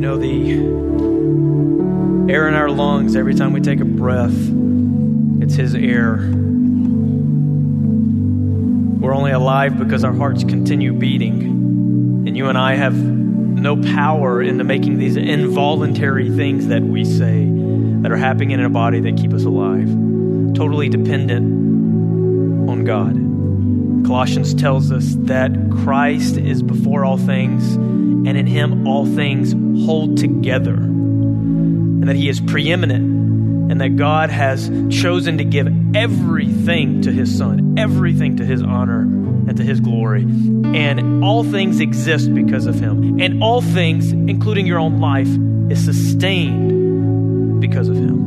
You know, the air in our lungs every time we take a breath, it's His air. We're only alive because our hearts continue beating. And you and I have no power into making these involuntary things that we say that are happening in a body that keep us alive. Totally dependent on God. Colossians tells us that Christ is before all things, and in him all things hold together. And that he is preeminent, and that God has chosen to give everything to his Son, everything to his honor and to his glory. And all things exist because of him. And all things, including your own life, is sustained because of him.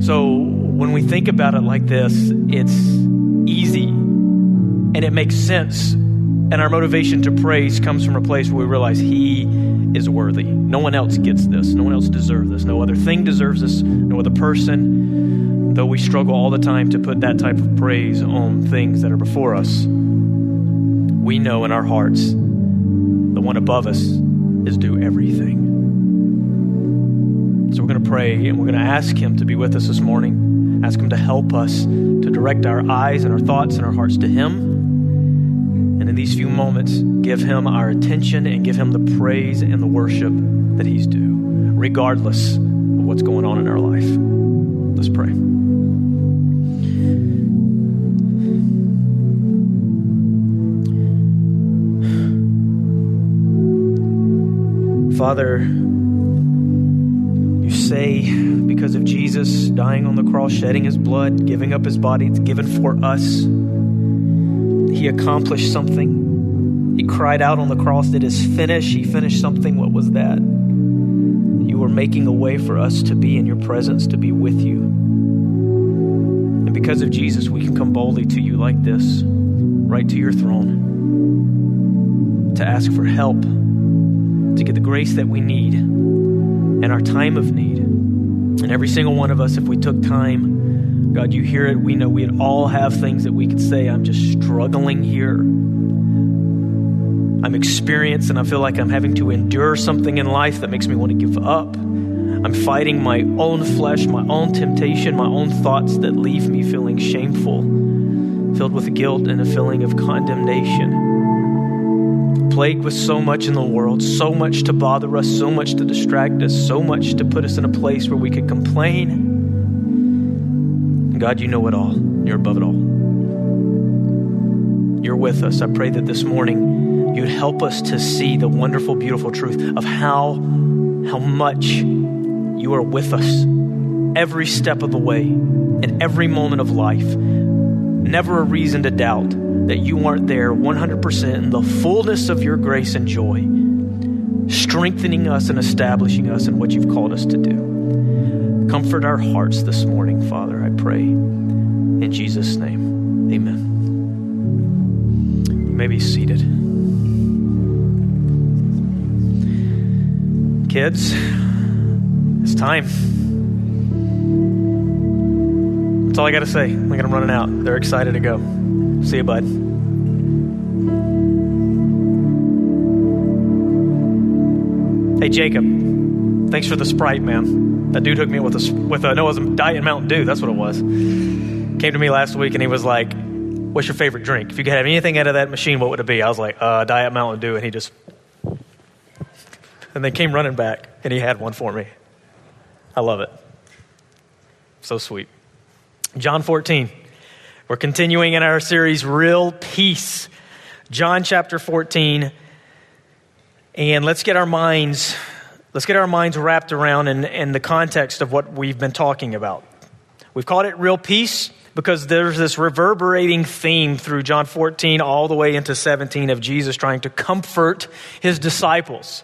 So when we think about it like this, it's easy and it makes sense. And our motivation to praise comes from a place where we realize He is worthy. No one else gets this. No one else deserves this. No other thing deserves this. No other person. Though we struggle all the time to put that type of praise on things that are before us, we know in our hearts the one above us is due everything. So we're going to pray and we're going to ask Him to be with us this morning, ask Him to help us to direct our eyes and our thoughts and our hearts to Him. In these few moments, give Him our attention and give Him the praise and the worship that He's due, regardless of what's going on in our life. Let's pray. Father, you say because of Jesus dying on the cross, shedding his blood, giving up his body, it's given for us. He accomplished something. He cried out on the cross, It is finished. He finished something. What was that? You were making a way for us to be in your presence, to be with you. And because of Jesus, we can come boldly to you like this, right to your throne, to ask for help to get the grace that we need in our time of need. And every single one of us, if we took time, God, you hear it. We know we'd all have things that we could say, I'm just struggling here. I'm experienced and I feel like I'm having to endure something in life that makes me want to give up. I'm fighting my own flesh, my own temptation, my own thoughts that leave me feeling shameful, filled with guilt and a feeling of condemnation plagued with so much in the world, so much to bother us, so much to distract us, so much to put us in a place where we could complain. God, you know it all. You're above it all. You're with us. I pray that this morning you'd help us to see the wonderful, beautiful truth of how, how much you are with us every step of the way, in every moment of life. Never a reason to doubt that you aren't there 100% in the fullness of your grace and joy, strengthening us and establishing us in what you've called us to do. Comfort our hearts this morning, Father, I pray. In Jesus' name, amen. You may be seated. Kids, it's time. That's all I got to say. I'm running out. They're excited to go. See you, bud. Hey, Jacob. Thanks for the Sprite, man. That dude hooked me with a, with a, no, it was a Diet Mountain Dew. That's what it was. Came to me last week and he was like, what's your favorite drink? If you could have anything out of that machine, what would it be? I was like, uh, Diet Mountain Dew. And he just, and then came running back and he had one for me. I love it. So sweet. John 14. We're continuing in our series, Real Peace. John chapter 14. And let's get our minds, let's get our minds wrapped around in, in the context of what we've been talking about. We've called it Real Peace because there's this reverberating theme through John 14 all the way into 17 of Jesus trying to comfort his disciples.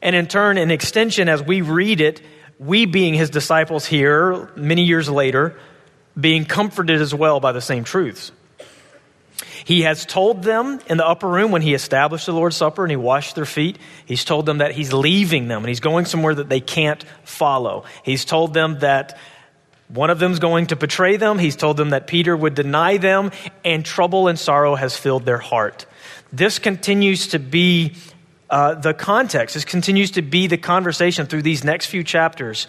And in turn, in extension, as we read it, we being his disciples here many years later, being comforted as well by the same truths. He has told them in the upper room when he established the Lord's Supper and he washed their feet, he's told them that he's leaving them and he's going somewhere that they can't follow. He's told them that one of them's going to betray them. He's told them that Peter would deny them, and trouble and sorrow has filled their heart. This continues to be uh, the context. This continues to be the conversation through these next few chapters.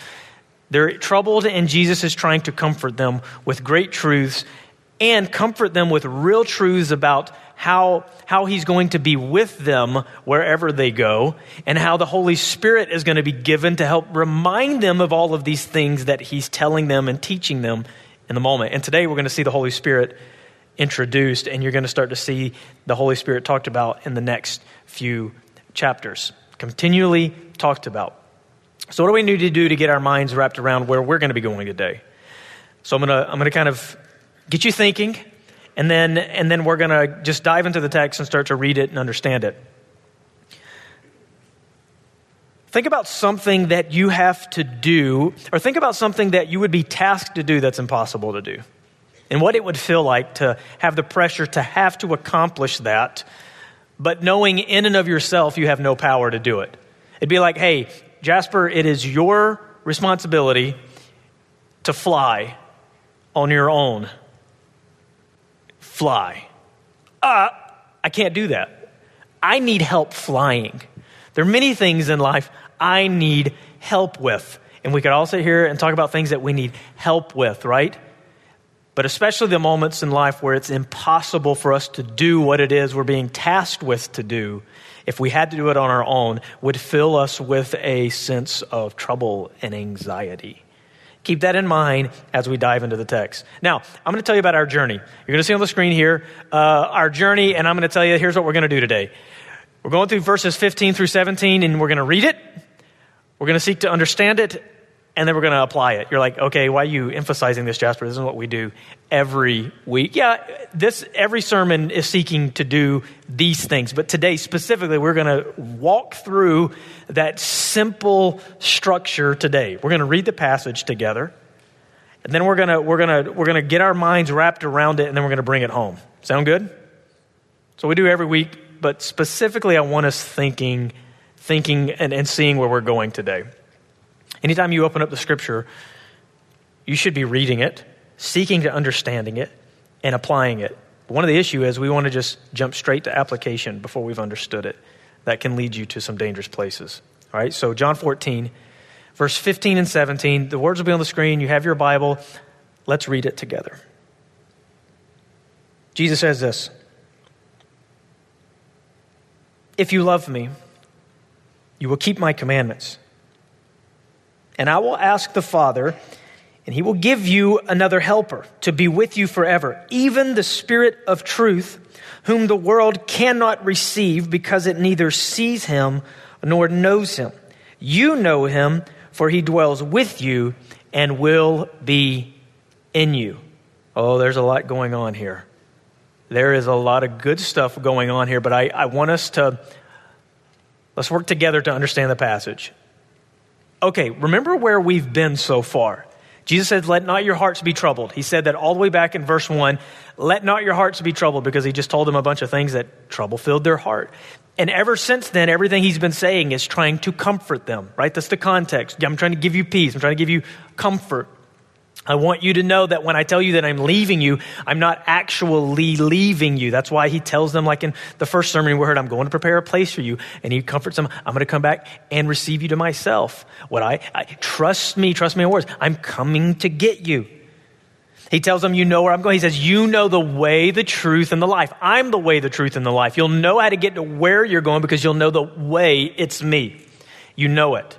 They're troubled, and Jesus is trying to comfort them with great truths and comfort them with real truths about how, how he's going to be with them wherever they go, and how the Holy Spirit is going to be given to help remind them of all of these things that he's telling them and teaching them in the moment. And today we're going to see the Holy Spirit introduced, and you're going to start to see the Holy Spirit talked about in the next few chapters. Continually talked about. So, what do we need to do to get our minds wrapped around where we're going to be going today? So, I'm going to, I'm going to kind of get you thinking, and then, and then we're going to just dive into the text and start to read it and understand it. Think about something that you have to do, or think about something that you would be tasked to do that's impossible to do and what it would feel like to have the pressure to have to accomplish that, but knowing in and of yourself you have no power to do it. It'd be like, hey, Jasper, it is your responsibility to fly on your own. Fly. Uh, I can't do that. I need help flying. There are many things in life I need help with. And we could all sit here and talk about things that we need help with, right? but especially the moments in life where it's impossible for us to do what it is we're being tasked with to do, if we had to do it on our own, would fill us with a sense of trouble and anxiety. Keep that in mind as we dive into the text. Now, I'm going to tell you about our journey. You're going to see on the screen here uh, our journey, and I'm going to tell you here's what we're going to do today. We're going through verses 15 through 17, and we're going to read it. We're going to seek to understand it, and then we're going to apply it. You're like, okay, why are you emphasizing this, Jasper? This is what we do every week. Yeah, this every sermon is seeking to do these things, but today specifically, we're going to walk through that simple structure today. We're going to read the passage together, and then we're going to we're going to we're going to get our minds wrapped around it, and then we're going to bring it home. Sound good? So we do every week, but specifically, I want us thinking, thinking, and, and seeing where we're going today. Anytime you open up the scripture, you should be reading it, seeking to understanding it, and applying it. one of the issues is we want to just jump straight to application before we've understood it. That can lead you to some dangerous places. All right, so John 14, verse 15 and 17. The words will be on the screen. You have your Bible. Let's read it together. Jesus says this If you love me, you will keep my commandments. And I will ask the Father, and he will give you another helper to be with you forever, even the Spirit of truth, whom the world cannot receive because it neither sees him nor knows him. You know him, for he dwells with you and will be in you. Oh, there's a lot going on here. There is a lot of good stuff going on here, but I, I want us to let's work together to understand the passage okay, remember where we've been so far. Jesus said, Let not your hearts be troubled. He said that all the way back in verse 1. Let not your hearts be troubled because he just told them a bunch of things that trouble filled their heart. And ever since then, everything he's been saying is trying to comfort them, right? That's the context. I'm trying to give you peace. I'm trying to give you comfort. I want you to know that when I tell you that I'm leaving you, I'm not actually leaving you. That's why he tells them, like in the first sermon we heard, I'm going to prepare a place for you. And he comforts them, I'm going to come back and receive you to myself. What I, I trust me, trust me in words. I'm coming to get you. He tells them, You know where I'm going. He says, You know the way, the truth, and the life. I'm the way, the truth, and the life. You'll know how to get to where you're going because you'll know the way. It's me. You know it.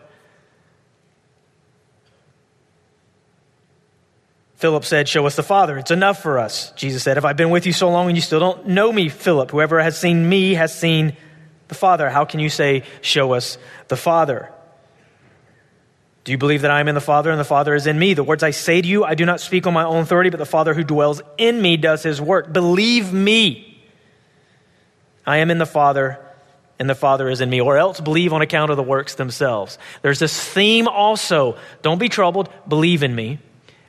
Philip said, Show us the Father. It's enough for us. Jesus said, Have I've been with you so long and you still don't know me, Philip? Whoever has seen me has seen the Father. How can you say, Show us the Father? Do you believe that I am in the Father and the Father is in me? The words I say to you, I do not speak on my own authority, but the Father who dwells in me does his work. Believe me. I am in the Father and the Father is in me, or else believe on account of the works themselves. There's this theme also. Don't be troubled, believe in me.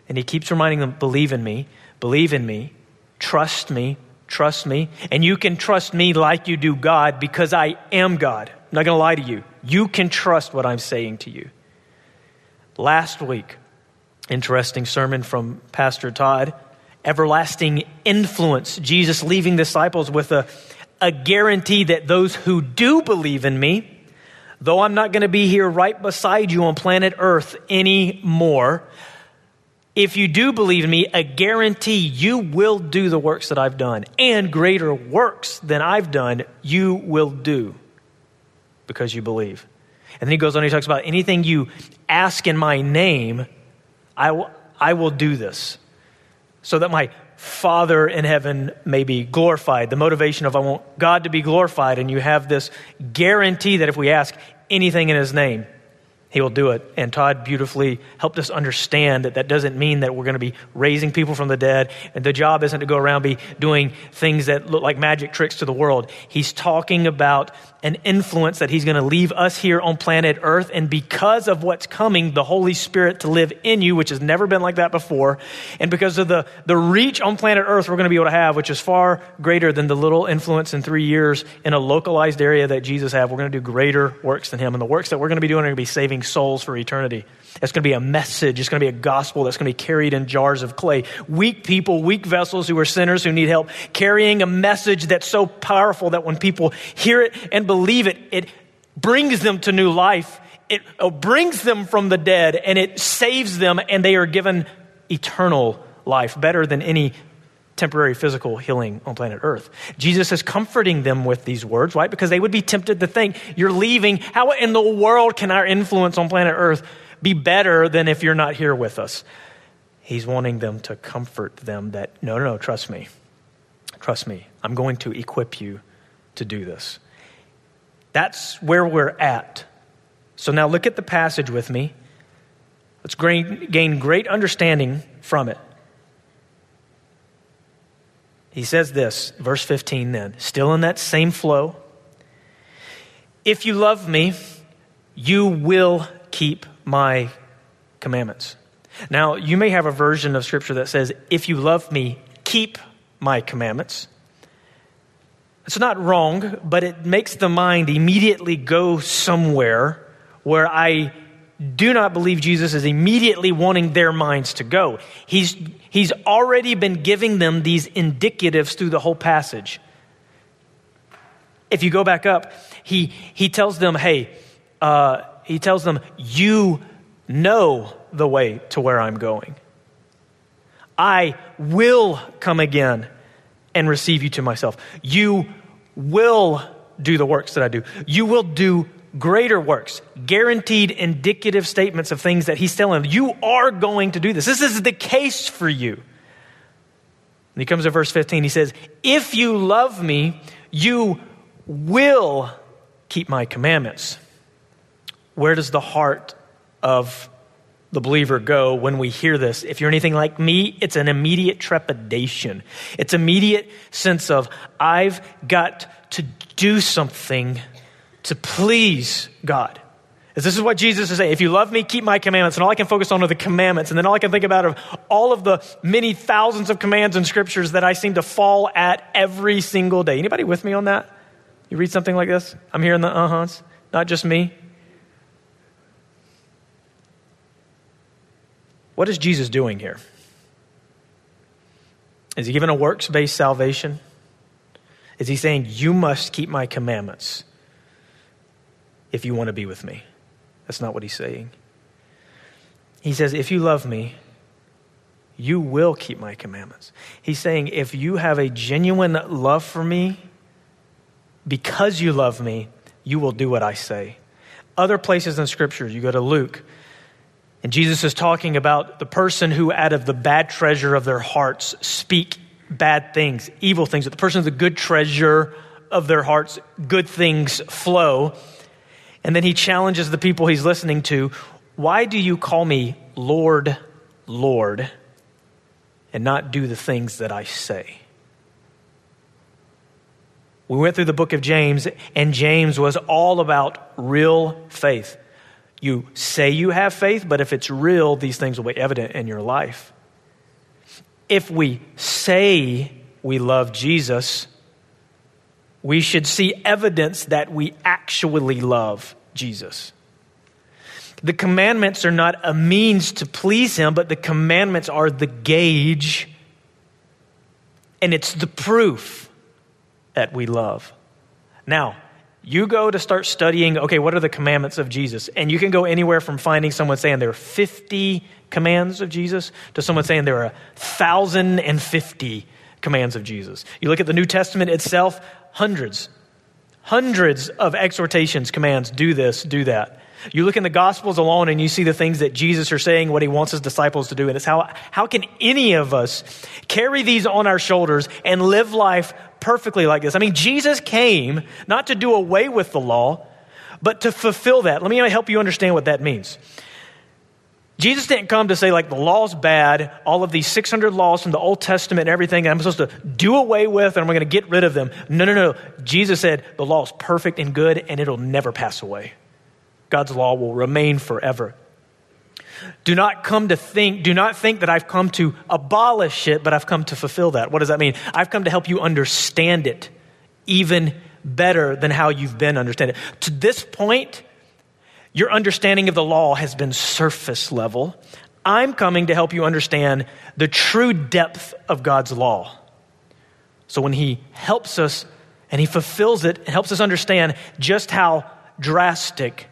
And he keeps reminding them believe in me, believe in me, trust me, trust me. And you can trust me like you do God because I am God. I'm not going to lie to you. You can trust what I'm saying to you. Last week, interesting sermon from Pastor Todd. Everlasting influence. Jesus leaving disciples with a a guarantee that those who do believe in me, though I'm not going to be here right beside you on planet Earth anymore, if you do believe in me, a guarantee you will do the works that I've done, and greater works than I've done, you will do because you believe. And then he goes on, he talks about anything you ask in my name, I, w- I will do this so that my Father in heaven may be glorified. The motivation of I want God to be glorified, and you have this guarantee that if we ask anything in his name, he will do it. And Todd beautifully helped us understand that that doesn't mean that we're going to be raising people from the dead. And the job isn't to go around be doing things that look like magic tricks to the world. He's talking about an influence that he's going to leave us here on planet Earth. And because of what's coming, the Holy Spirit to live in you, which has never been like that before, and because of the, the reach on planet Earth we're going to be able to have, which is far greater than the little influence in three years in a localized area that Jesus had, we're going to do greater works than him. And the works that we're going to be doing are going to be saving souls for eternity. It's going to be a message. It's going to be a gospel that's going to be carried in jars of clay. Weak people, weak vessels who are sinners who need help, carrying a message that's so powerful that when people hear it and believe it, it brings them to new life. It brings them from the dead and it saves them, and they are given eternal life, better than any temporary physical healing on planet Earth. Jesus is comforting them with these words, right? Because they would be tempted to think, You're leaving. How in the world can our influence on planet Earth be better than if you're not here with us? He's wanting them to comfort them that, No, no, no, trust me. Trust me. I'm going to equip you to do this. That's where we're at. So now look at the passage with me. Let's gain great understanding from it. He says this, verse 15 then, still in that same flow. If you love me, you will keep my commandments. Now, you may have a version of scripture that says, if you love me, keep my commandments. It's not wrong, but it makes the mind immediately go somewhere where I do not believe Jesus is immediately wanting their minds to go. He's, he's already been giving them these indicatives through the whole passage. If you go back up, he, he tells them, hey, uh, he tells them, you know the way to where I'm going. I will come again and receive you to myself. You will do the works that I do. You will do greater works, guaranteed indicative statements of things that he's telling them. You are going to do this. This is the case for you. And he comes to verse 15. He says, If you love me, you will keep my commandments. Where does the heart of the believer go when we hear this? If you're anything like me, it's an immediate trepidation. It's immediate sense of, I've got to do something to please God. This is what Jesus is saying. If you love me, keep my commandments. And all I can focus on are the commandments. And then all I can think about are all of the many thousands of commands and scriptures that I seem to fall at every single day. Anybody with me on that? You read something like this? I'm hearing the uh-huhs. Not just me. What is Jesus doing here? Is he giving a works based salvation? Is he saying, You must keep my commandments? If you want to be with me. That's not what he's saying. He says, If you love me, you will keep my commandments. He's saying, If you have a genuine love for me, because you love me, you will do what I say. Other places in Scripture, you go to Luke, and Jesus is talking about the person who, out of the bad treasure of their hearts, speak bad things, evil things. But the person of the good treasure of their hearts, good things flow. And then he challenges the people he's listening to Why do you call me Lord, Lord, and not do the things that I say? We went through the book of James, and James was all about real faith. You say you have faith, but if it's real, these things will be evident in your life. If we say we love Jesus, we should see evidence that we actually love Jesus. The commandments are not a means to please Him, but the commandments are the gauge and it's the proof that we love. Now, you go to start studying, okay, what are the commandments of Jesus? And you can go anywhere from finding someone saying there are 50 commands of Jesus to someone saying there are 1,050 commands of Jesus. You look at the New Testament itself, hundreds, hundreds of exhortations, commands, do this, do that. You look in the Gospels alone and you see the things that Jesus are saying, what he wants his disciples to do. And it's how, how can any of us carry these on our shoulders and live life perfectly like this? I mean, Jesus came not to do away with the law, but to fulfill that. Let me help you understand what that means. Jesus didn't come to say, like, the law's bad, all of these 600 laws from the Old Testament and everything, I'm supposed to do away with and I'm going to get rid of them. No, no, no. Jesus said the law is perfect and good and it'll never pass away. God's law will remain forever. Do not come to think, do not think that I've come to abolish it, but I've come to fulfill that. What does that mean? I've come to help you understand it even better than how you've been understanding it. To this point, your understanding of the law has been surface level. I'm coming to help you understand the true depth of God's law. So when He helps us and He fulfills it, it helps us understand just how drastic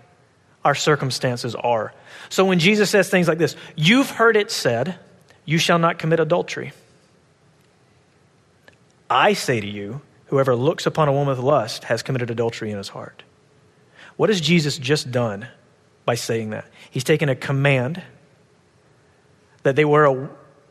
our circumstances are. So when Jesus says things like this, you've heard it said, you shall not commit adultery. I say to you, whoever looks upon a woman with lust has committed adultery in his heart. What has Jesus just done by saying that? He's taken a command that they were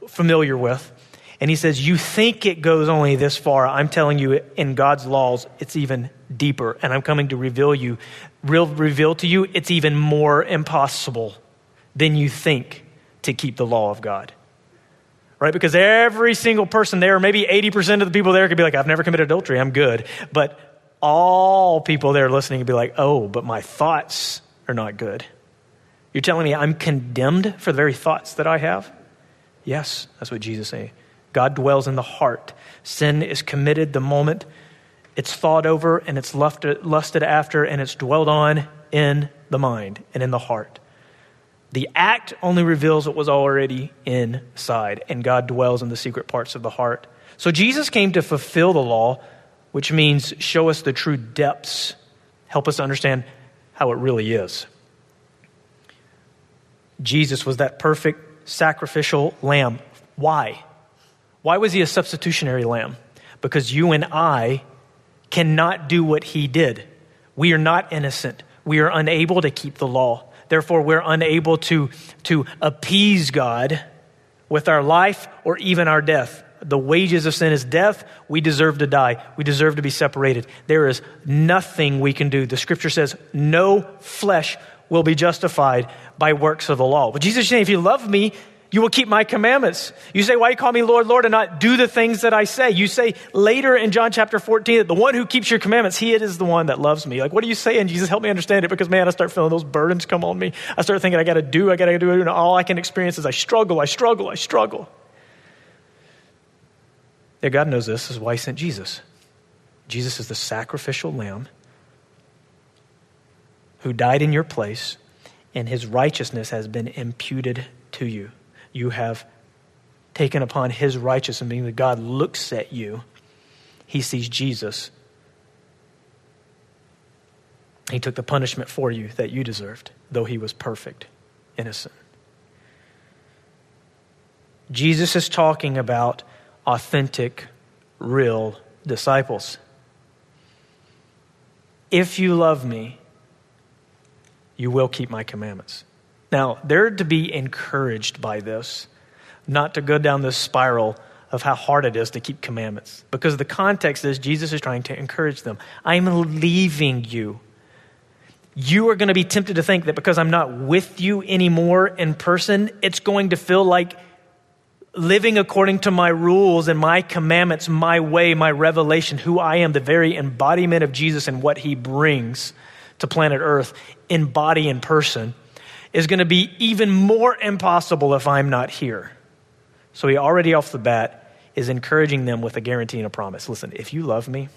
familiar with, and he says, You think it goes only this far. I'm telling you, in God's laws, it's even deeper. And I'm coming to reveal you, real, reveal to you, it's even more impossible than you think to keep the law of God. Right? Because every single person there, maybe 80% of the people there could be like, I've never committed adultery, I'm good. But all people there listening would be like, oh, but my thoughts are not good. You're telling me I'm condemned for the very thoughts that I have? Yes, that's what Jesus is saying. God dwells in the heart. Sin is committed the moment it's thought over and it's lusted after and it's dwelled on in the mind and in the heart. The act only reveals what was already inside, and God dwells in the secret parts of the heart. So Jesus came to fulfill the law, which means show us the true depths, help us understand how it really is. Jesus was that perfect sacrificial lamb. Why? Why was he a substitutionary lamb? Because you and I cannot do what he did. We are not innocent. We are unable to keep the law. Therefore, we're unable to, to appease God with our life or even our death. The wages of sin is death. We deserve to die. We deserve to be separated. There is nothing we can do. The scripture says, no flesh will be justified by works of the law. But Jesus is saying, if you love me, you will keep my commandments. You say, Why you call me Lord, Lord, and not do the things that I say? You say later in John chapter 14 that the one who keeps your commandments, he it is the one that loves me. Like, what are you saying? Jesus, help me understand it because, man, I start feeling those burdens come on me. I start thinking I got to do, I got to do it, and all I can experience is I struggle, I struggle, I struggle. Yeah, God knows this. this is why He sent Jesus. Jesus is the sacrificial lamb who died in your place, and His righteousness has been imputed to you you have taken upon his righteousness, meaning that God looks at you, he sees Jesus. He took the punishment for you that you deserved, though he was perfect, innocent. Jesus is talking about authentic, real disciples. If you love me, you will keep my commandments. Now, they're to be encouraged by this, not to go down this spiral of how hard it is to keep commandments. Because the context is Jesus is trying to encourage them. I'm leaving you. You are going to be tempted to think that because I'm not with you anymore in person, it's going to feel like living according to my rules and my commandments, my way, my revelation, who I am, the very embodiment of Jesus and what he brings to planet Earth in body and person is going to be even more impossible if I'm not here. So he already off the bat is encouraging them with a guarantee and a promise. Listen, if you love me,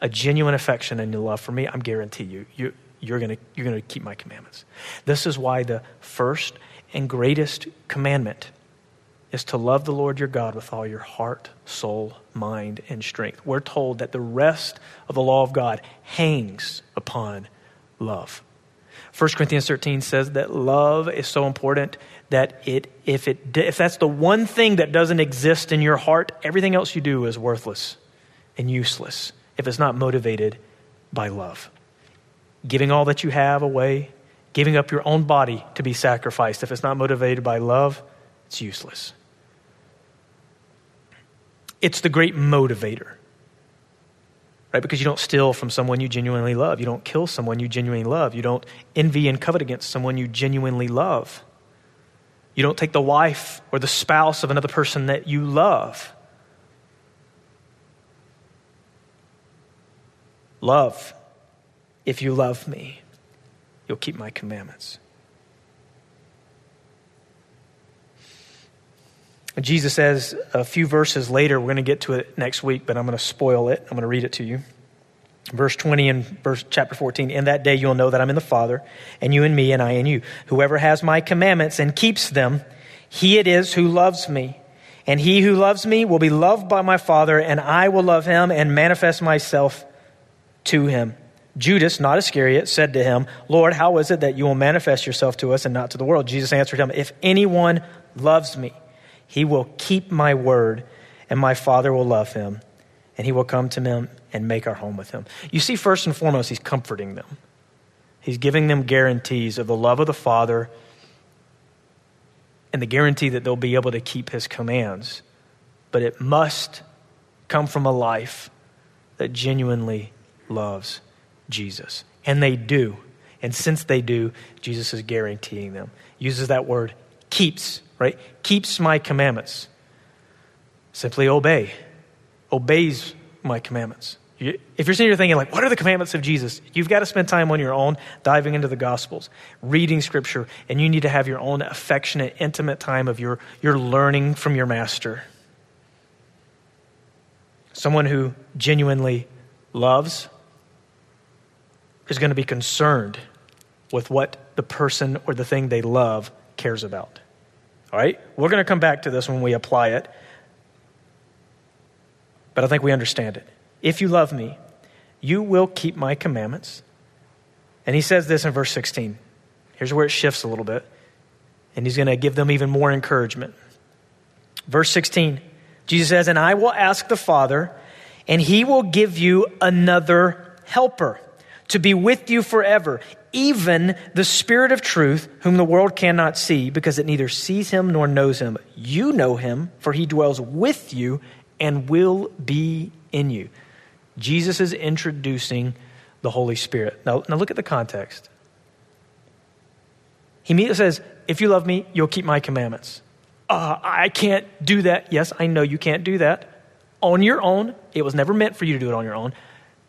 a genuine affection and your love for me, I'm guarantee you, you you're going you're going to keep my commandments. This is why the first and greatest commandment is to love the Lord your God with all your heart, soul, mind, and strength. We're told that the rest of the law of God hangs upon love. 1 Corinthians 13 says that love is so important that it, if, it, if that's the one thing that doesn't exist in your heart, everything else you do is worthless and useless if it's not motivated by love. Giving all that you have away, giving up your own body to be sacrificed, if it's not motivated by love, it's useless. It's the great motivator, right? Because you don't steal from someone you genuinely love. You don't kill someone you genuinely love. You don't envy and covet against someone you genuinely love. You don't take the wife or the spouse of another person that you love. Love, if you love me, you'll keep my commandments. Jesus says a few verses later, we're going to get to it next week, but I'm going to spoil it. I'm going to read it to you. Verse 20 and verse chapter 14. In that day you'll know that I'm in the Father, and you in me, and I in you. Whoever has my commandments and keeps them, he it is who loves me. And he who loves me will be loved by my Father, and I will love him and manifest myself to him. Judas, not Iscariot, said to him, Lord, how is it that you will manifest yourself to us and not to the world? Jesus answered him, If anyone loves me, he will keep my word, and my Father will love him, and he will come to him and make our home with him. You see, first and foremost, he's comforting them. He's giving them guarantees of the love of the Father and the guarantee that they'll be able to keep his commands. But it must come from a life that genuinely loves Jesus. And they do. And since they do, Jesus is guaranteeing them. Uses that word keeps, right? Keeps my commandments. Simply obey. Obeys my commandments. If you're sitting here thinking, like, what are the commandments of Jesus? You've got to spend time on your own, diving into the Gospels, reading Scripture, and you need to have your own affectionate, intimate time of your, your learning from your Master. Someone who genuinely loves is going to be concerned with what the person or the thing they love cares about. All right? We're going to come back to this when we apply it, but I think we understand it. If you love me, you will keep my commandments. And he says this in verse 16. Here's where it shifts a little bit. And he's going to give them even more encouragement. Verse 16, Jesus says, And I will ask the Father, and he will give you another helper to be with you forever, even the Spirit of truth, whom the world cannot see, because it neither sees him nor knows him. You know him, for he dwells with you and will be in you. Jesus is introducing the Holy Spirit. Now, now look at the context. He immediately says, If you love me, you'll keep my commandments. Uh, I can't do that. Yes, I know you can't do that on your own. It was never meant for you to do it on your own.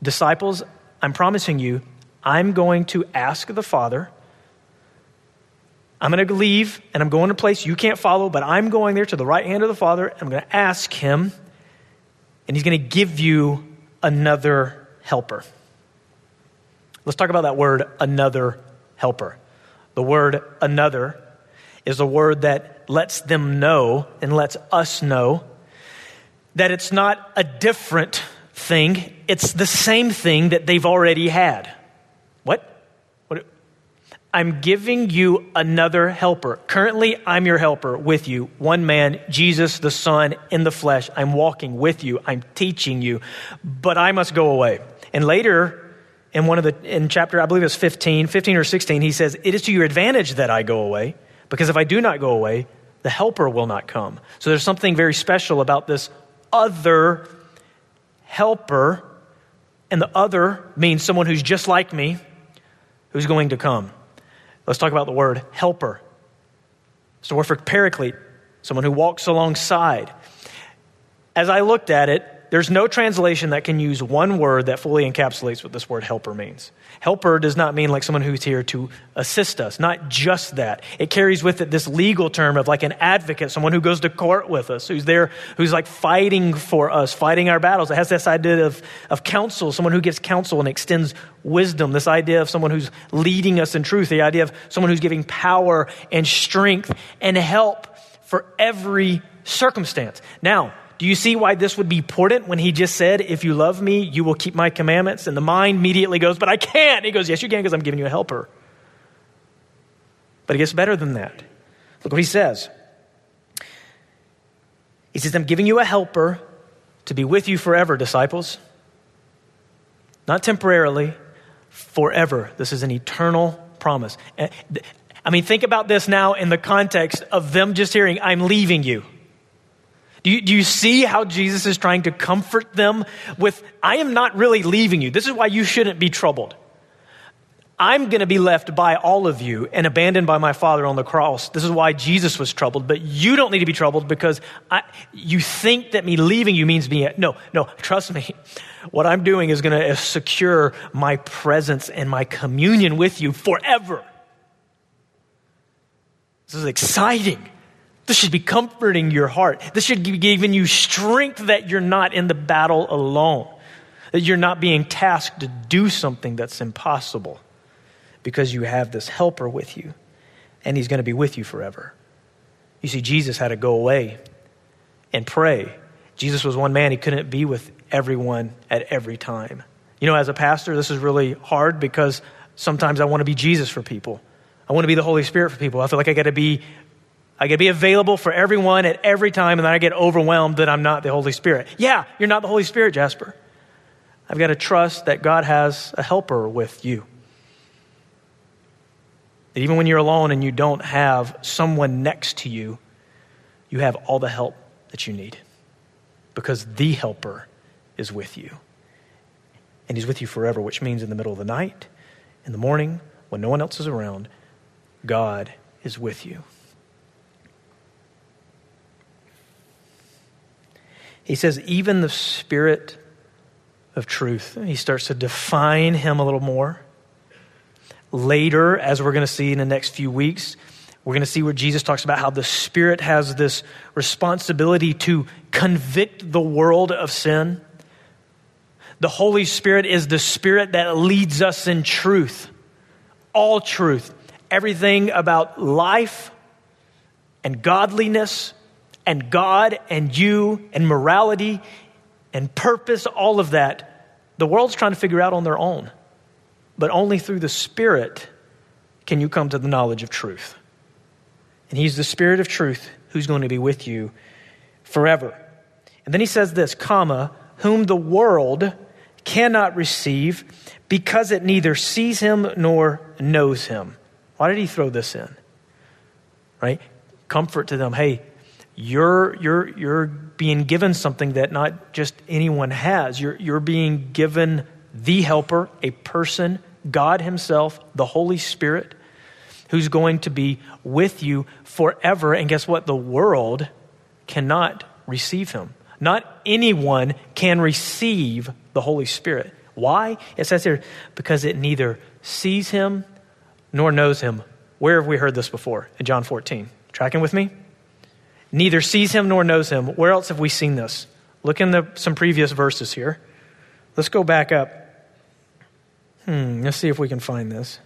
Disciples, I'm promising you, I'm going to ask the Father. I'm going to leave and I'm going to a place you can't follow, but I'm going there to the right hand of the Father. I'm going to ask Him, and He's going to give you another helper. Let's talk about that word, another helper. The word another is a word that lets them know and lets us know that it's not a different thing, it's the same thing that they've already had. What? what? I'm giving you another helper. Currently, I'm your helper with you. One man, Jesus the Son in the flesh. I'm walking with you. I'm teaching you, but I must go away. And later, in one of the, in chapter, I believe it's 15, 15 or 16, he says, It is to your advantage that I go away, because if I do not go away, the helper will not come. So there's something very special about this other helper, and the other means someone who's just like me, who's going to come. Let's talk about the word helper. It's the word for paraclete, someone who walks alongside. As I looked at it, there's no translation that can use one word that fully encapsulates what this word helper means. Helper does not mean like someone who's here to assist us, not just that. It carries with it this legal term of like an advocate, someone who goes to court with us, who's there, who's like fighting for us, fighting our battles. It has this idea of, of counsel, someone who gives counsel and extends wisdom, this idea of someone who's leading us in truth, the idea of someone who's giving power and strength and help for every circumstance. Now, do you see why this would be important when he just said, If you love me, you will keep my commandments? And the mind immediately goes, But I can't. He goes, Yes, you can because I'm giving you a helper. But it gets better than that. Look what he says. He says, I'm giving you a helper to be with you forever, disciples. Not temporarily, forever. This is an eternal promise. Eh, I mean, think about this now in the context of them just hearing, I'm leaving you. Do you, do you see how Jesus is trying to comfort them with, I am not really leaving you. This is why you shouldn't be troubled. I'm going to be left by all of you and abandoned by my Father on the cross. This is why Jesus was troubled, but you don't need to be troubled because I, you think that me leaving you means me. No, no, trust me. What I'm doing is going to secure my presence and my communion with you forever. This is exciting. This should be comforting your heart. This should be giving you strength that you're not in the battle alone, that you're not being tasked to do something that's impossible because you have this helper with you, and he's going to be with you forever. You see, Jesus had to go away and pray. Jesus was one man, he couldn't be with everyone at every time. You know, as a pastor, this is really hard because sometimes I want to be Jesus for people. I want to be the Holy Spirit for people. I feel like I got to be I get to be available for everyone at every time, and then I get overwhelmed that I'm not the Holy Spirit. Yeah, you're not the Holy Spirit, Jasper. I've got to trust that God has a helper with you. That even when you're alone and you don't have someone next to you, you have all the help that you need because the helper is with you. And he's with you forever, which means in the middle of the night, in the morning, when no one else is around, God is with you. He says, even the Spirit of truth. He starts to define him a little more. Later, as we're going to see in the next few weeks, we're going to see where Jesus talks about how the Spirit has this responsibility to convict the world of sin. The Holy Spirit is the Spirit that leads us in truth, all truth, everything about life and godliness and God and you and morality and purpose, all of that, the world's trying to figure out on their own. But only through the Spirit can you come to the knowledge of truth. And He's the Spirit of truth who's going to be with you forever. And then he says this, comma, whom the world cannot receive because it neither sees him nor knows him. Why did he throw this in? Right? Comfort to them. Hey, you're, you're, you're being given something that not just anyone has. You're, you're being given the helper, a person, God Himself, the Holy Spirit, who's going to be with you forever. And guess what? The world cannot receive Him. Not anyone can receive the Holy Spirit. Why? It says here, because it neither sees Him nor knows Him. Where have we heard this before? In John 14. Tracking with me? Neither sees him nor knows him. Where else have we seen this? Look in the, some previous verses here. Let's go back up. Hmm, let's see if we can find this.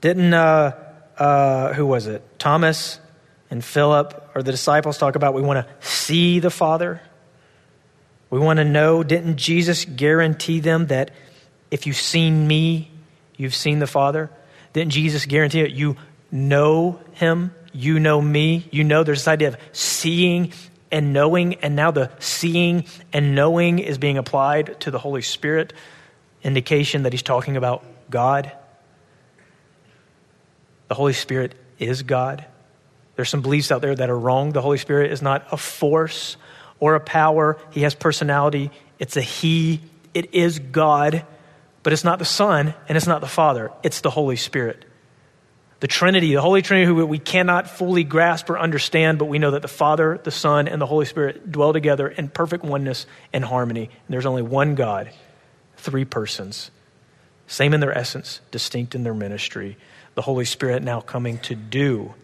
Didn't, uh, uh, who was it? Thomas and Philip or the disciples talk about we want to see the Father? We want to know. Didn't Jesus guarantee them that if you've seen me, you've seen the Father? Didn't Jesus guarantee that you know him? You know me. You know there's this idea of seeing and knowing, and now the seeing and knowing is being applied to the Holy Spirit, indication that he's talking about God. The Holy Spirit is God. There's some beliefs out there that are wrong. The Holy Spirit is not a force or a power, He has personality. It's a He, it is God, but it's not the Son and it's not the Father, it's the Holy Spirit the Trinity, the Holy Trinity, who we cannot fully grasp or understand, but we know that the Father, the Son, and the Holy Spirit dwell together in perfect oneness and harmony. And there's only one God, three persons, same in their essence, distinct in their ministry. The Holy Spirit now coming to do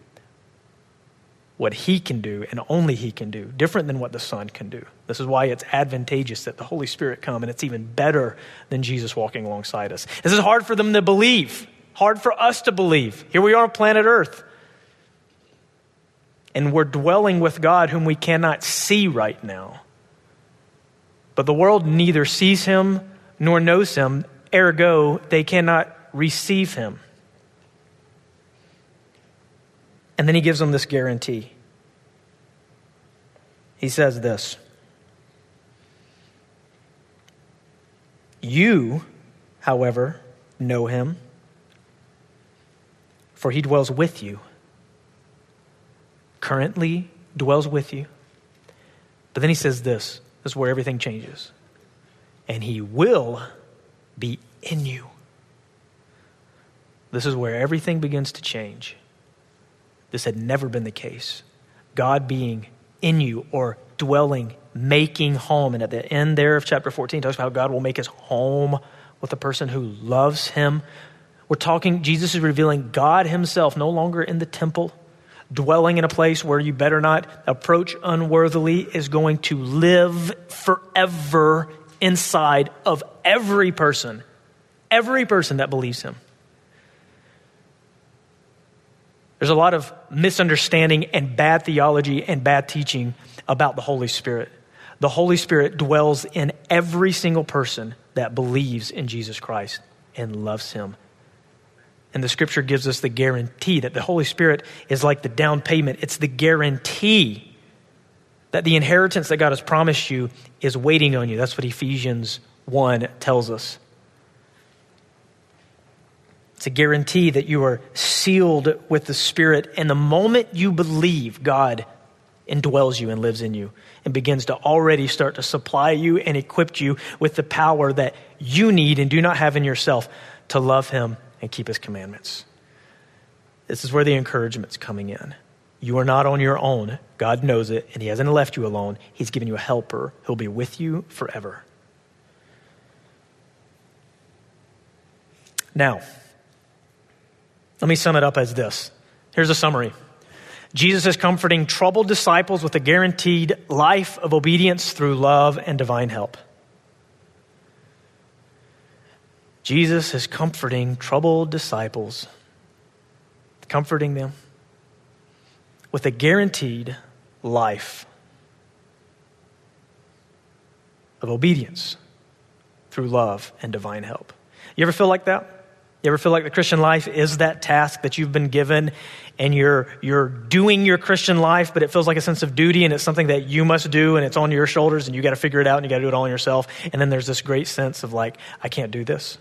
what He can do and only He can do, different than what the Son can do. This is why it's advantageous that the Holy Spirit come, and it's even better than Jesus walking alongside us. This is hard for them to believe. Hard for us to believe. Here we are on planet Earth. and we're dwelling with God whom we cannot see right now. But the world neither sees him nor knows him, ergo, they cannot receive him. And then he gives them this guarantee. He says this You, however, know him, for he dwells with you, currently dwells with you. But then he says this this is where everything changes. And he will be in you. This is where everything begins to change. This had never been the case. God being in you or dwelling, making home. And at the end there of chapter 14, talks about how God will make his home with the person who loves him. We're talking, Jesus is revealing God himself no longer in the temple, dwelling in a place where you better not approach unworthily, is going to live forever inside of every person, every person that believes him. There's a lot of misunderstanding and bad theology and bad teaching about the Holy Spirit. The Holy Spirit dwells in every single person that believes in Jesus Christ and loves Him. And the scripture gives us the guarantee that the Holy Spirit is like the down payment. It's the guarantee that the inheritance that God has promised you is waiting on you. That's what Ephesians 1 tells us. It's a guarantee that you are sealed with the Spirit. And the moment you believe, God indwells you and lives in you and begins to already start to supply you and equip you with the power that you need and do not have in yourself to love Him and keep His commandments. This is where the encouragement's coming in. You are not on your own. God knows it, and He hasn't left you alone. He's given you a helper who'll be with you forever. Now, let me sum it up as this. Here's a summary. Jesus is comforting troubled disciples with a guaranteed life of obedience through love and divine help. Jesus is comforting troubled disciples, comforting them with a guaranteed life of obedience through love and divine help. You ever feel like that? You ever feel like the Christian life is that task that you've been given and you're, you're doing your Christian life, but it feels like a sense of duty and it's something that you must do and it's on your shoulders and you got to figure it out and you got to do it all on yourself. And then there's this great sense of like, I can't do this.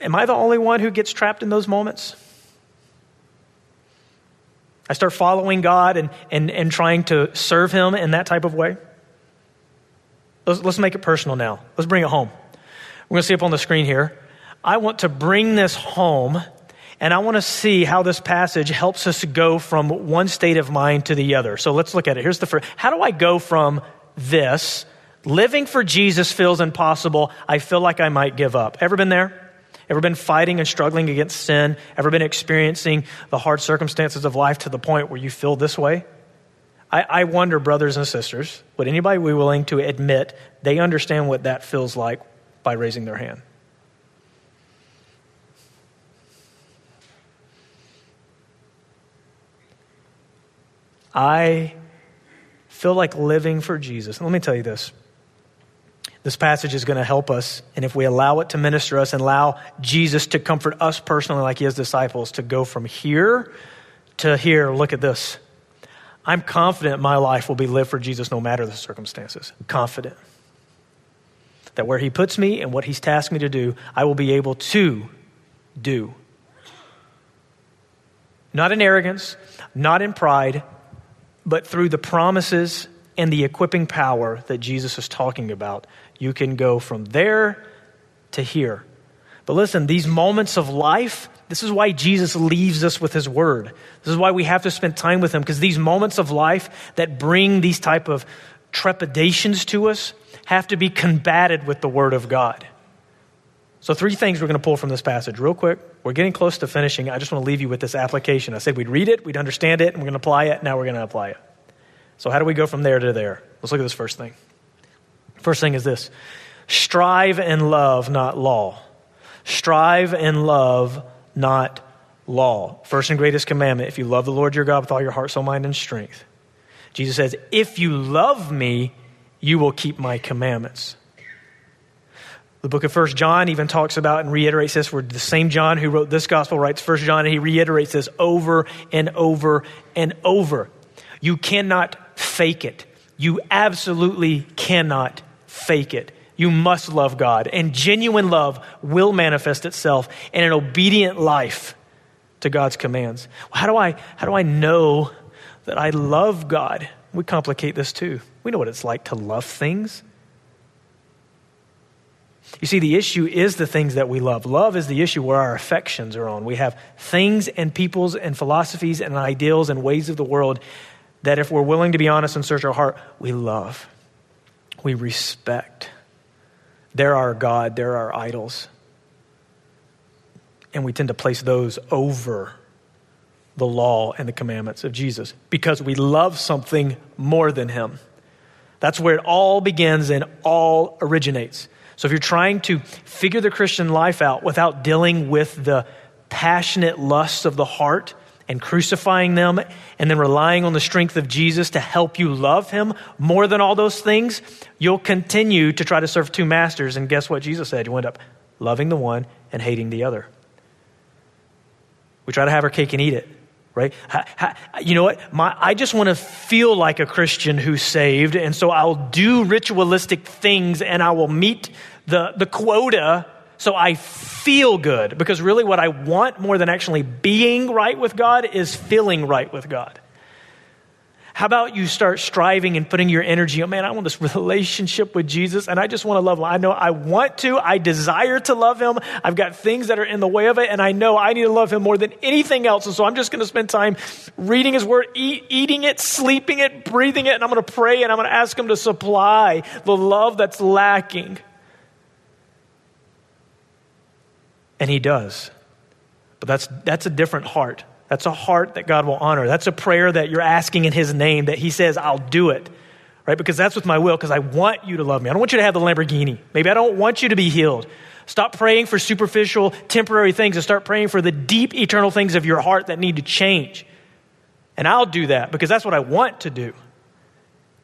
Am I the only one who gets trapped in those moments? I start following God and, and, and trying to serve Him in that type of way. Let's, let's make it personal now. Let's bring it home. We're going to see up on the screen here. I want to bring this home and I want to see how this passage helps us go from one state of mind to the other. So let's look at it. Here's the first. How do I go from this, living for Jesus feels impossible, I feel like I might give up? Ever been there? Ever been fighting and struggling against sin? Ever been experiencing the hard circumstances of life to the point where you feel this way? I, I wonder, brothers and sisters, would anybody be willing to admit they understand what that feels like by raising their hand? I feel like living for Jesus. And let me tell you this. This passage is going to help us, and if we allow it to minister us and allow Jesus to comfort us personally, like his disciples, to go from here to here, look at this. I'm confident my life will be lived for Jesus no matter the circumstances. confident that where he puts me and what he's tasked me to do, I will be able to do. Not in arrogance, not in pride, but through the promises and the equipping power that Jesus is talking about, you can go from there to here. But listen, these moments of life, this is why Jesus leaves us with his word. This is why we have to spend time with him because these moments of life that bring these type of trepidations to us have to be combated with the word of God. So, three things we're going to pull from this passage real quick. We're getting close to finishing. I just want to leave you with this application. I said we'd read it, we'd understand it, and we're going to apply it. Now we're going to apply it. So, how do we go from there to there? Let's look at this first thing. First thing is this strive and love, not law. Strive and love, not law. First and greatest commandment if you love the Lord your God with all your heart, soul, mind, and strength. Jesus says, If you love me, you will keep my commandments. The book of First John even talks about and reiterates this. Where the same John who wrote this gospel writes First John, and he reiterates this over and over and over. You cannot fake it. You absolutely cannot fake it. You must love God, and genuine love will manifest itself in an obedient life to God's commands. How do I, how do I know that I love God? We complicate this too. We know what it's like to love things. You see, the issue is the things that we love. Love is the issue where our affections are on. We have things and peoples and philosophies and ideals and ways of the world that, if we're willing to be honest and search our heart, we love, we respect. They're our God, they're our idols. And we tend to place those over the law and the commandments of Jesus because we love something more than Him. That's where it all begins and all originates. So if you're trying to figure the Christian life out without dealing with the passionate lusts of the heart and crucifying them and then relying on the strength of Jesus to help you love him more than all those things, you'll continue to try to serve two masters. And guess what Jesus said? You end up loving the one and hating the other. We try to have our cake and eat it right? You know what? My, I just want to feel like a Christian who's saved, and so I'll do ritualistic things and I will meet the, the quota so I feel good. Because really, what I want more than actually being right with God is feeling right with God. How about you start striving and putting your energy, oh man, I want this relationship with Jesus and I just want to love him. I know I want to, I desire to love him. I've got things that are in the way of it and I know I need to love him more than anything else. And so I'm just going to spend time reading his word, eat, eating it, sleeping it, breathing it, and I'm going to pray and I'm going to ask him to supply the love that's lacking. And he does. But that's, that's a different heart. That's a heart that God will honor. That's a prayer that you're asking in His name that He says, I'll do it. Right? Because that's with my will, because I want you to love me. I don't want you to have the Lamborghini. Maybe I don't want you to be healed. Stop praying for superficial, temporary things and start praying for the deep, eternal things of your heart that need to change. And I'll do that because that's what I want to do.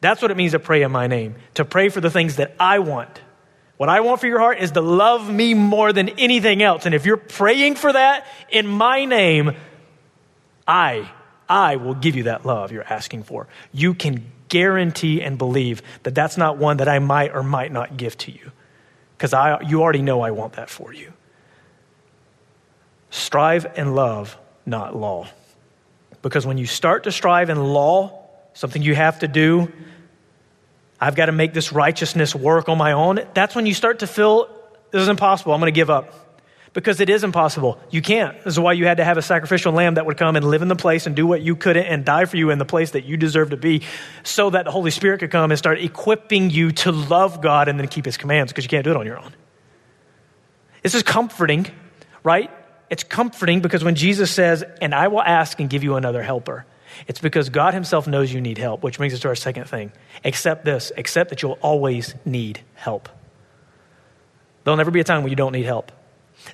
That's what it means to pray in my name, to pray for the things that I want. What I want for your heart is to love me more than anything else. And if you're praying for that in my name, I, I will give you that love you're asking for. You can guarantee and believe that that's not one that I might or might not give to you because I, you already know I want that for you. Strive and love, not law. Because when you start to strive in law, something you have to do, I've got to make this righteousness work on my own, that's when you start to feel this is impossible. I'm going to give up because it is impossible. You can't. This is why you had to have a sacrificial lamb that would come and live in the place and do what you couldn't and die for you in the place that you deserve to be so that the Holy Spirit could come and start equipping you to love God and then keep his commands because you can't do it on your own. This is comforting, right? It's comforting because when Jesus says, and I will ask and give you another helper, it's because God himself knows you need help, which brings us to our second thing. Accept this, accept that you'll always need help. There'll never be a time when you don't need help.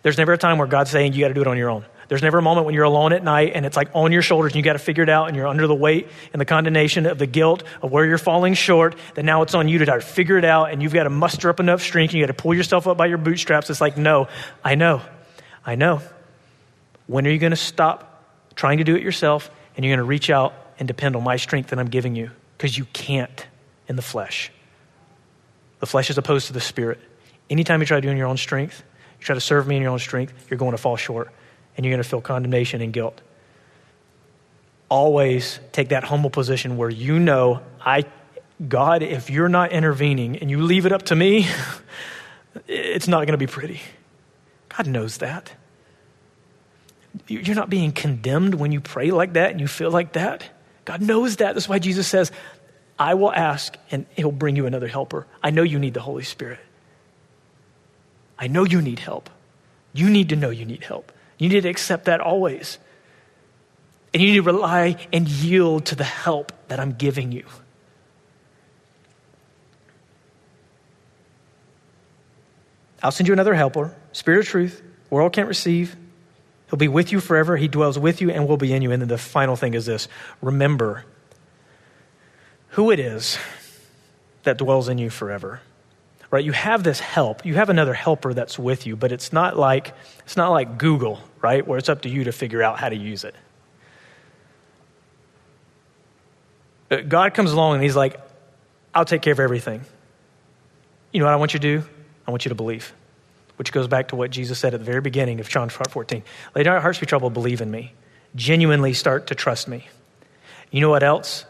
There's never a time where God's saying you got to do it on your own. There's never a moment when you're alone at night and it's like on your shoulders and you got to figure it out and you're under the weight and the condemnation of the guilt of where you're falling short. That now it's on you to try to figure it out and you've got to muster up enough strength and you got to pull yourself up by your bootstraps. It's like, no, I know. I know. When are you going to stop trying to do it yourself and you're going to reach out and depend on my strength that I'm giving you? Because you can't in the flesh. The flesh is opposed to the spirit. Anytime you try to do it in your own strength, you try to serve me in your own strength, you're going to fall short and you're going to feel condemnation and guilt. Always take that humble position where you know, I, God, if you're not intervening and you leave it up to me, it's not going to be pretty. God knows that. You're not being condemned when you pray like that and you feel like that. God knows that. That's why Jesus says, I will ask and he'll bring you another helper. I know you need the Holy Spirit. I know you need help. You need to know you need help. You need to accept that always. And you need to rely and yield to the help that I'm giving you. I'll send you another helper, Spirit of truth, world can't receive. He'll be with you forever. He dwells with you and will be in you. And then the final thing is this remember who it is that dwells in you forever. Right? You have this help. You have another helper that's with you, but it's not like it's not like Google, right? Where it's up to you to figure out how to use it. Uh, God comes along and he's like, I'll take care of everything. You know what I want you to do? I want you to believe, which goes back to what Jesus said at the very beginning of John 14. Let our hearts be troubled, believe in me. Genuinely start to trust me. You know what else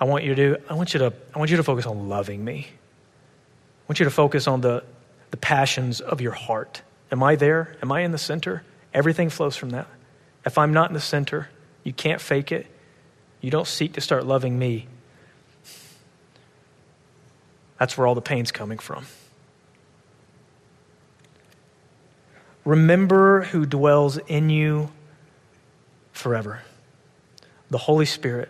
I want you to do? I want you to, I want you to focus on loving me. I want you to focus on the, the passions of your heart. Am I there? Am I in the center? Everything flows from that. If I'm not in the center, you can't fake it. You don't seek to start loving me. That's where all the pain's coming from. Remember who dwells in you forever the Holy Spirit,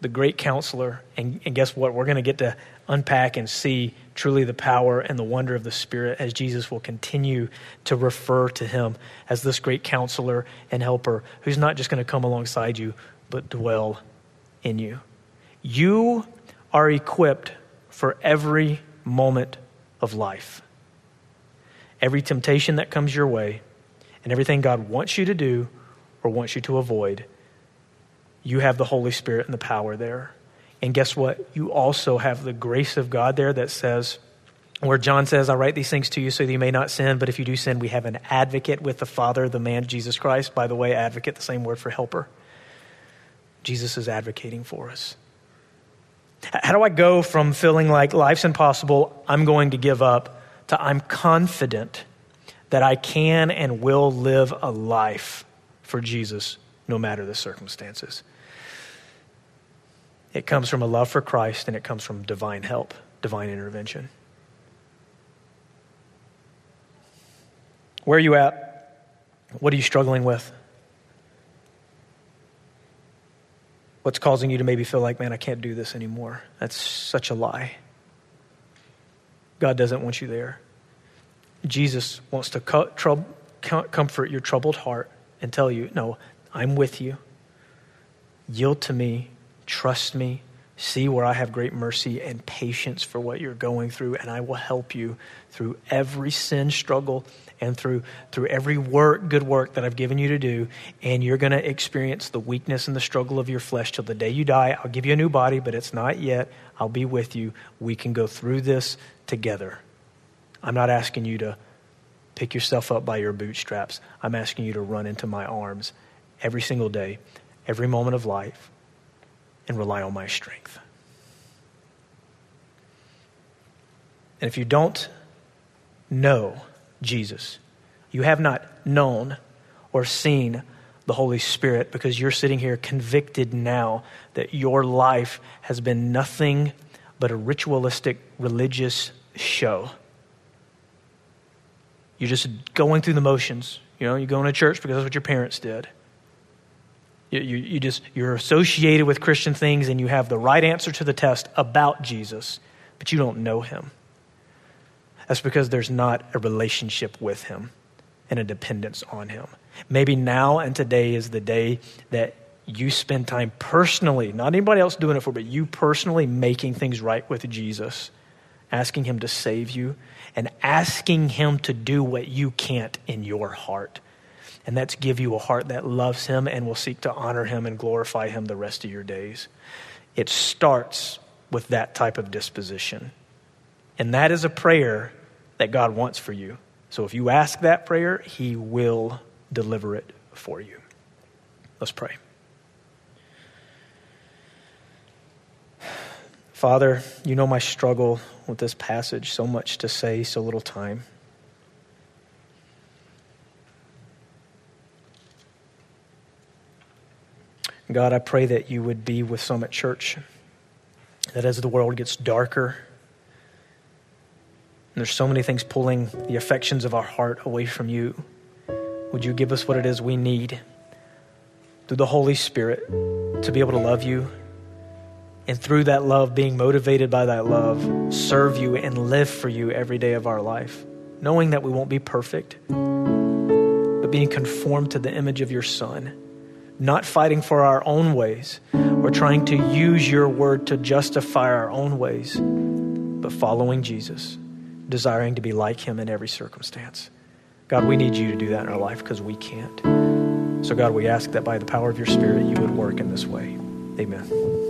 the great counselor. And, and guess what? We're going to get to unpack and see truly the power and the wonder of the Spirit as Jesus will continue to refer to him as this great counselor and helper who's not just going to come alongside you, but dwell in you. You are equipped for every moment of life every temptation that comes your way, and everything God wants you to do or wants you to avoid, you have the Holy Spirit and the power there. And guess what? You also have the grace of God there that says, where John says, I write these things to you so that you may not sin, but if you do sin, we have an advocate with the Father, the man Jesus Christ. By the way, advocate, the same word for helper. Jesus is advocating for us. How do I go from feeling like life's impossible, I'm going to give up, to I'm confident that I can and will live a life for Jesus no matter the circumstances. It comes from a love for Christ and it comes from divine help, divine intervention. Where are you at? What are you struggling with? What's causing you to maybe feel like, man, I can't do this anymore? That's such a lie. God doesn't want you there. Jesus wants to comfort your troubled heart and tell you, no, I'm with you. Yield to me, trust me, see where I have great mercy and patience for what you're going through, and I will help you through every sin struggle and through through every work, good work that I've given you to do. And you're going to experience the weakness and the struggle of your flesh till the day you die. I'll give you a new body, but it's not yet. I'll be with you. We can go through this together. I'm not asking you to pick yourself up by your bootstraps. I'm asking you to run into my arms every single day, every moment of life, and rely on my strength. And if you don't know Jesus, you have not known or seen the Holy Spirit because you're sitting here convicted now that your life has been nothing but a ritualistic religious show. You're just going through the motions. You know, you're going to church because that's what your parents did. You, you, you, just, you're associated with Christian things and you have the right answer to the test about Jesus, but you don't know him. That's because there's not a relationship with him and a dependence on him. Maybe now and today is the day that you spend time personally, not anybody else doing it for, but you personally making things right with Jesus, asking Him to save you, and asking Him to do what you can't in your heart. And that's give you a heart that loves Him and will seek to honor Him and glorify Him the rest of your days. It starts with that type of disposition. And that is a prayer that God wants for you. So if you ask that prayer, He will deliver it for you. Let's pray. Father, you know my struggle with this passage. So much to say, so little time. God, I pray that you would be with Summit Church, that as the world gets darker, and there's so many things pulling the affections of our heart away from you, would you give us what it is we need through the Holy Spirit to be able to love you and through that love, being motivated by that love, serve you and live for you every day of our life, knowing that we won't be perfect, but but being conformed to the image of your Son. Not fighting for our own ways or trying to use your word to justify our own ways, but following Jesus, desiring to be like him in every circumstance. God, we need you to do that in our life because we can't. So, God, we ask that by the power of your Spirit, you would work in this way. Amen.